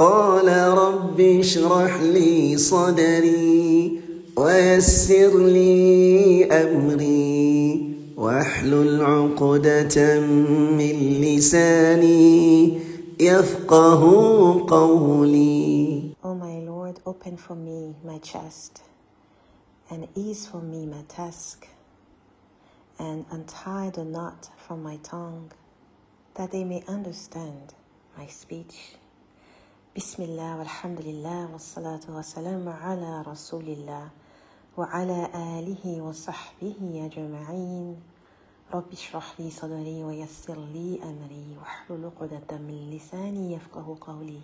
قال رب اشرح لي صدري ويسر لي أمري واحلل عقدة من لساني يفقه قولي O my Lord, open for me my chest, and ease for me my task, and untie the knot from my tongue, that they may understand my speech. بسم الله والحمد لله والصلاة والسلام على رسول الله وعلى آله وصحبه جماعين رب اشرح لي صدري ويسر لي أمري واحلل عقدة من لساني يفقه قولي.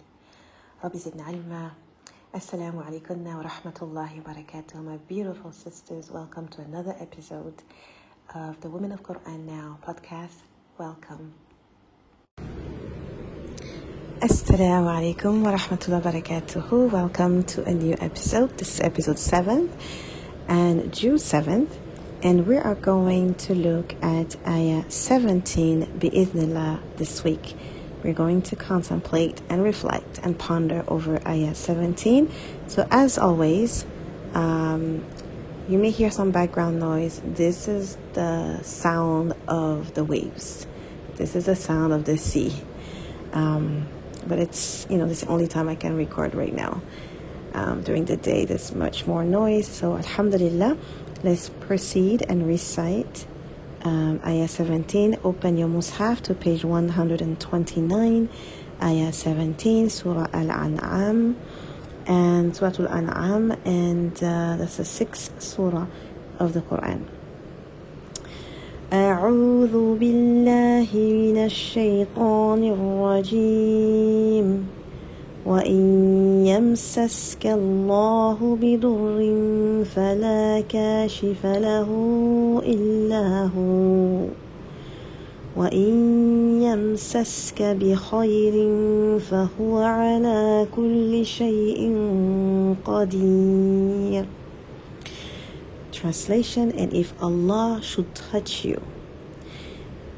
رب زدنا علما. السلام عليكم ورحمة الله وبركاته my beautiful sisters. Welcome to another episode of the Women of Quran Now podcast. Welcome. Assalamu alaikum wa rahmatullahi wa. Welcome to a new episode. This is episode 7 and June 7th. And we are going to look at Ayah 17 bi'idhnillah this week. We're going to contemplate and reflect and ponder over Ayah 17. So, as always, um, you may hear some background noise. This is the sound of the waves, this is the sound of the sea. Um, but it's, you know, this is the only time I can record right now. Um, during the day, there's much more noise. So, Alhamdulillah. Let's proceed and recite um, Ayah 17. Open your Mus'haf to page 129, Ayah 17, Surah Al An'am, and Surah Al An'am, and uh, that's the sixth Surah of the Quran. أعوذ بالله من الشيطان الرجيم. وإن يمسسك الله بضر فلا كاشف له إلا هو. وإن يمسسك بخير فهو على كل شيء قدير. Translation And if Allah should touch you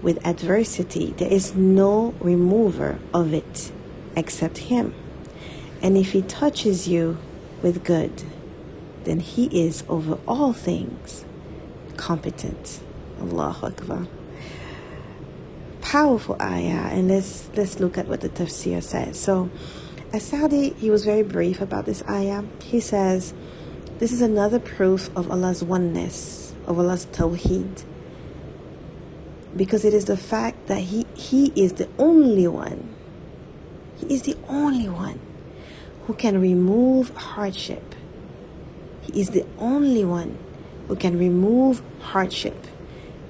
with adversity, there is no remover of it except Him. And if he touches you with good, then he is over all things competent. Allahu Akbar. Powerful ayah, and let's let's look at what the tafsir says. So As-Sa'di, he was very brief about this ayah. He says, This is another proof of Allah's oneness, of Allah's tawheed. Because it is the fact that He He is the only one. He is the only one who can remove hardship. He is the only one who can remove hardship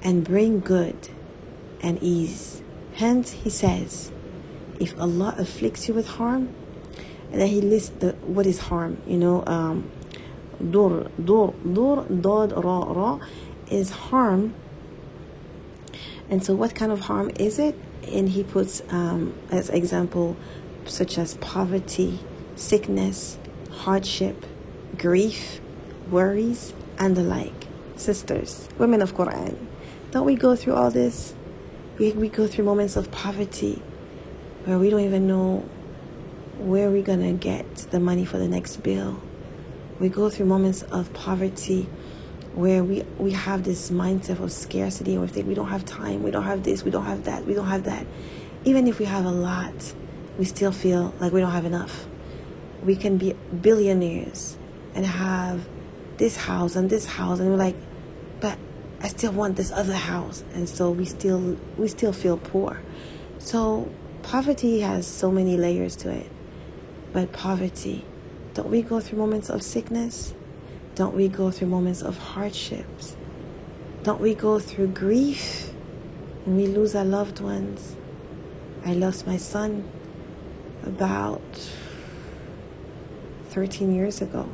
and bring good and ease. Hence, he says, if Allah afflicts you with harm, and then he lists the, what is harm. You know, um, dur, dur, dur, dod, ra, ra is harm. And so, what kind of harm is it? And he puts um, as example, such as poverty, sickness, hardship, grief, worries, and the like. Sisters, women of Quran, don't we go through all this? We, we go through moments of poverty where we don't even know where we're to get the money for the next bill. We go through moments of poverty where we, we have this mindset of scarcity and we think we don't have time, we don't have this, we don't have that, we don't have that. Even if we have a lot, we still feel like we don't have enough we can be billionaires and have this house and this house and we're like but i still want this other house and so we still we still feel poor so poverty has so many layers to it but poverty don't we go through moments of sickness don't we go through moments of hardships don't we go through grief when we lose our loved ones i lost my son about 13 years ago.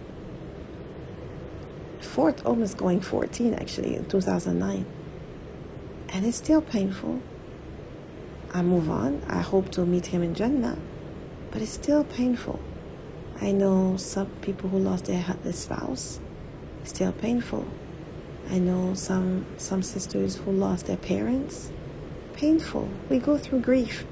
Fourth, almost going 14 actually, in 2009. And it's still painful. I move on. I hope to meet him in Jannah. But it's still painful. I know some people who lost their, their spouse. It's still painful. I know some some sisters who lost their parents. Painful. We go through grief.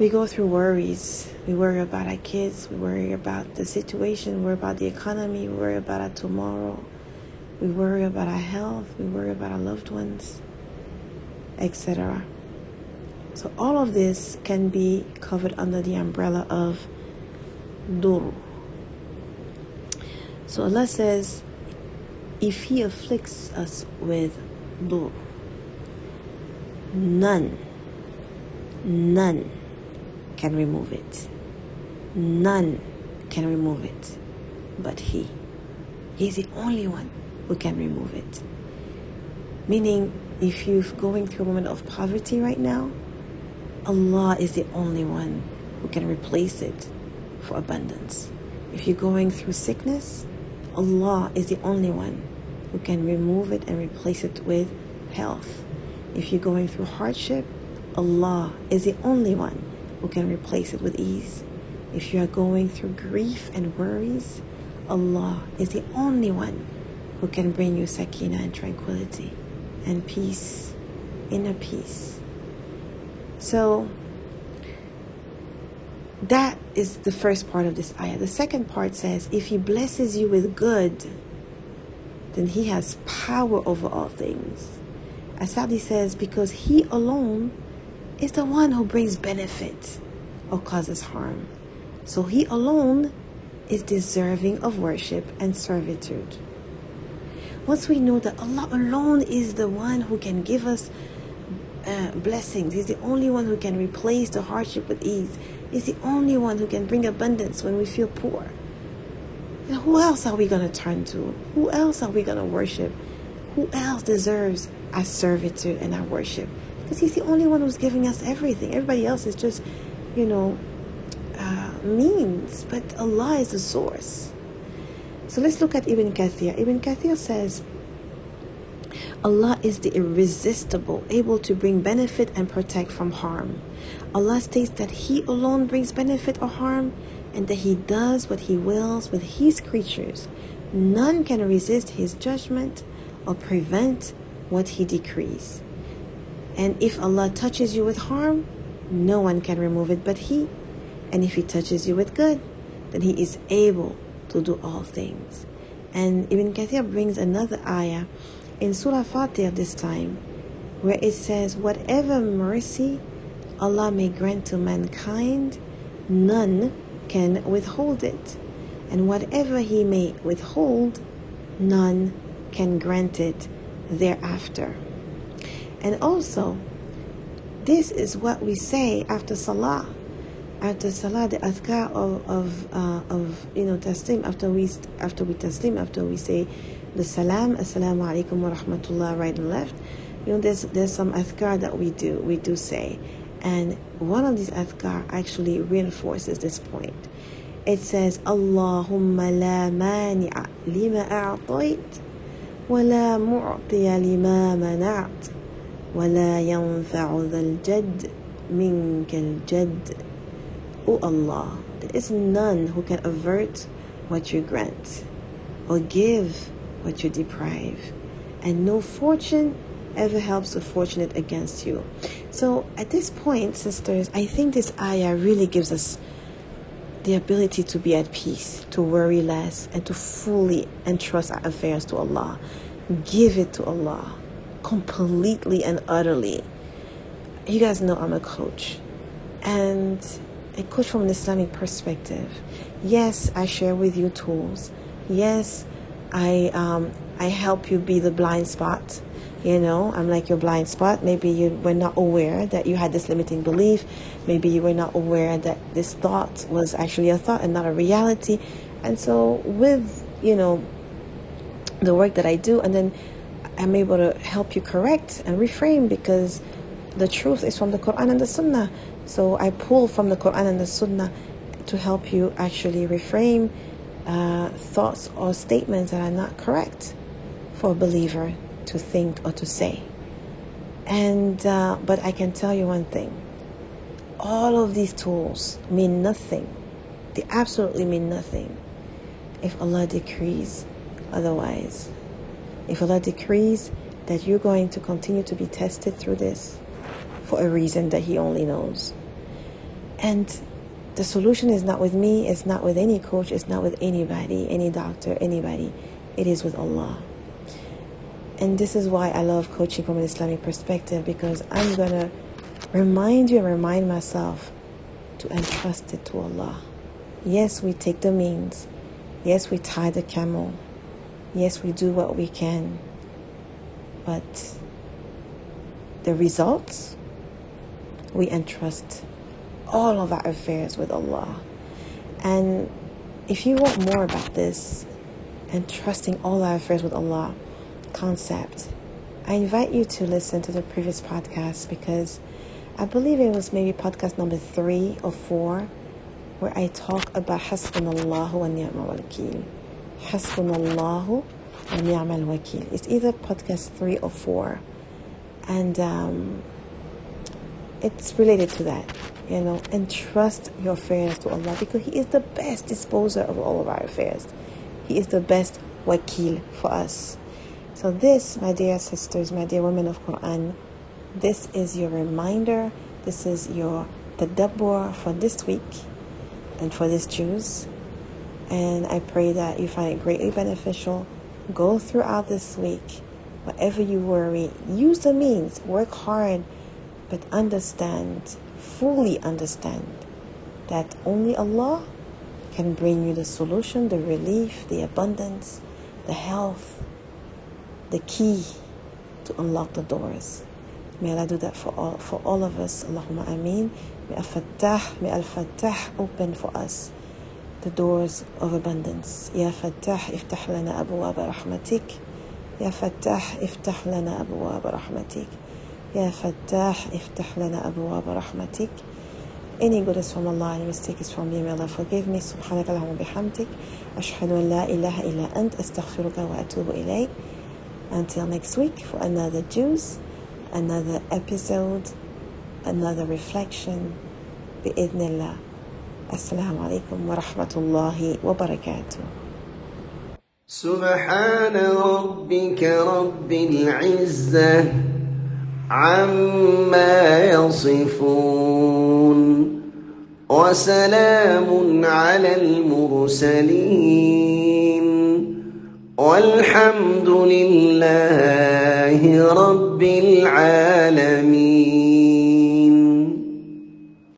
we go through worries. We worry about our kids. We worry about the situation. We worry about the economy. We worry about our tomorrow. We worry about our health. We worry about our loved ones, etc. So all of this can be covered under the umbrella of dur. So Allah says, if He afflicts us with dur, none, none can remove it. None can remove it but He. He is the only one who can remove it. Meaning, if you're going through a moment of poverty right now, Allah is the only one who can replace it for abundance. If you're going through sickness, Allah is the only one who can remove it and replace it with health. If you're going through hardship, Allah is the only one who can replace it with ease. If you are going through grief and worries, Allah is the only one who can bring you sakina and tranquility and peace, inner peace. So, that is the first part of this ayah. The second part says, if He blesses you with good, then He has power over all things. As-Sa'di says, because He alone is the one who brings benefit or causes harm. So he alone is deserving of worship and servitude. Once we know that Allah alone is the one who can give us uh, blessings, He's the only one who can replace the hardship with ease, He's the only one who can bring abundance when we feel poor. And who else are we going to turn to? Who else are we going to worship? Who else deserves our servitude and our worship? because he's the only one who's giving us everything. Everybody else is just, you know, uh, means, but Allah is the source. So let's look at Ibn Kathir. Ibn Kathir says, Allah is the irresistible, able to bring benefit and protect from harm. Allah states that He alone brings benefit or harm and that He does what He wills with His creatures. None can resist His judgment or prevent what He decrees. And if Allah touches you with harm, no one can remove it but He. And if He touches you with good, then He is able to do all things. And Ibn Kathir brings another ayah in Surah Fatir this time, where it says, Whatever mercy Allah may grant to mankind, none can withhold it. And whatever He may withhold, none can grant it thereafter. And also, this is what we say after Salah. After Salah, the adhkar of, of, uh, of you know, taslim, after we, after we taslim, after we say the salam, assalamu alaikum wa rahmatullah, right and left. You know, there's, there's some athkar that we do, we do say. And one of these athkar actually reinforces this point. It says, Allahumma la mani'a lima a'tayt, wa la mu'tiya lima mana'at, wa la yanfa'u dhal jadd minkal jad. O Allah, there is none who can avert what you grant or give what you deprive, and no fortune ever helps the fortunate against you. So at this point, sisters, I think this ayah really gives us the ability to be at peace, to worry less, and to fully entrust our affairs to Allah. Give it to Allah completely and utterly. You guys know I'm a coach and a coach from an Islamic perspective. Yes, I share with you tools. Yes, I um, I help you be the blind spot. You know, I'm like your blind spot. Maybe you were not aware that you had this limiting belief. Maybe you were not aware that this thought was actually a thought and not a reality. And so, with you know, the work that I do, and then I'm able to help you correct and reframe because the truth is from the Quran and the Sunnah. So I pull from the Quran and the Sunnah to help you actually reframe uh, thoughts or statements that are not correct for a believer to think or to say. And uh, but I can tell you one thing: all of these tools mean nothing. They absolutely mean nothing if Allah decrees otherwise. If Allah decrees that you're going to continue to be tested through this for a reason that He only knows. And the solution is not with me, it's not with any coach, it's not with anybody, any doctor, anybody. It is with Allah. And this is why I love coaching from an Islamic perspective because I'm going to remind you and remind myself to entrust it to Allah. Yes, we take the means. Yes, we tie the camel. Yes, we do what we can. But the results, we entrust all of our affairs with Allah. And if you want more about this, and trusting all our affairs with Allah concept, I invite you to listen to the previous podcast because I believe it was maybe podcast number three or four where I talk about Hasbunallahu wa ni'mal wakil. Hasbunallahu wa ni'mal wakil. It's either podcast three or four. And um, it's related to that, you know, entrust your affairs to Allah because He is the best disposer of all of our affairs. He is the best wakil for us. So, this, my dear sisters, my dear women of Quran, this is your reminder. This is your tadabbur for this week and for this Juzz. And I pray that you find it greatly beneficial. Go throughout this week. Whatever you worry, use the means, work hard, but understand, fully understand, that only Allah can bring you the solution, the relief, the abundance, the health, the key to unlock the doors. May Allah do that for all for all of us. Allahumma ameen. May Al-Fattah, may Al-Fattah open for us the doors of abundance. Ya Fattah, iftah lana abwaab rahmatik. Ya Fattah, iftah lana abwaab rahmatik. Ya Fattah, iftah lana abwaab rahmatik. Any good is from Allah, any mistake is from me. May Allah forgive me. سبحانك اللهم وبحمدك. أشهد أن لا إله إلا أنت أستغفرك وأتوب إليك. Until next week for another Jews, another episode, another reflection. بإذن الله. السلام عليكم ورحمة الله وبركاته. سبحان ربك رب العزة عما يصفون وسلام على المرسلين والحمد لله رب العالمين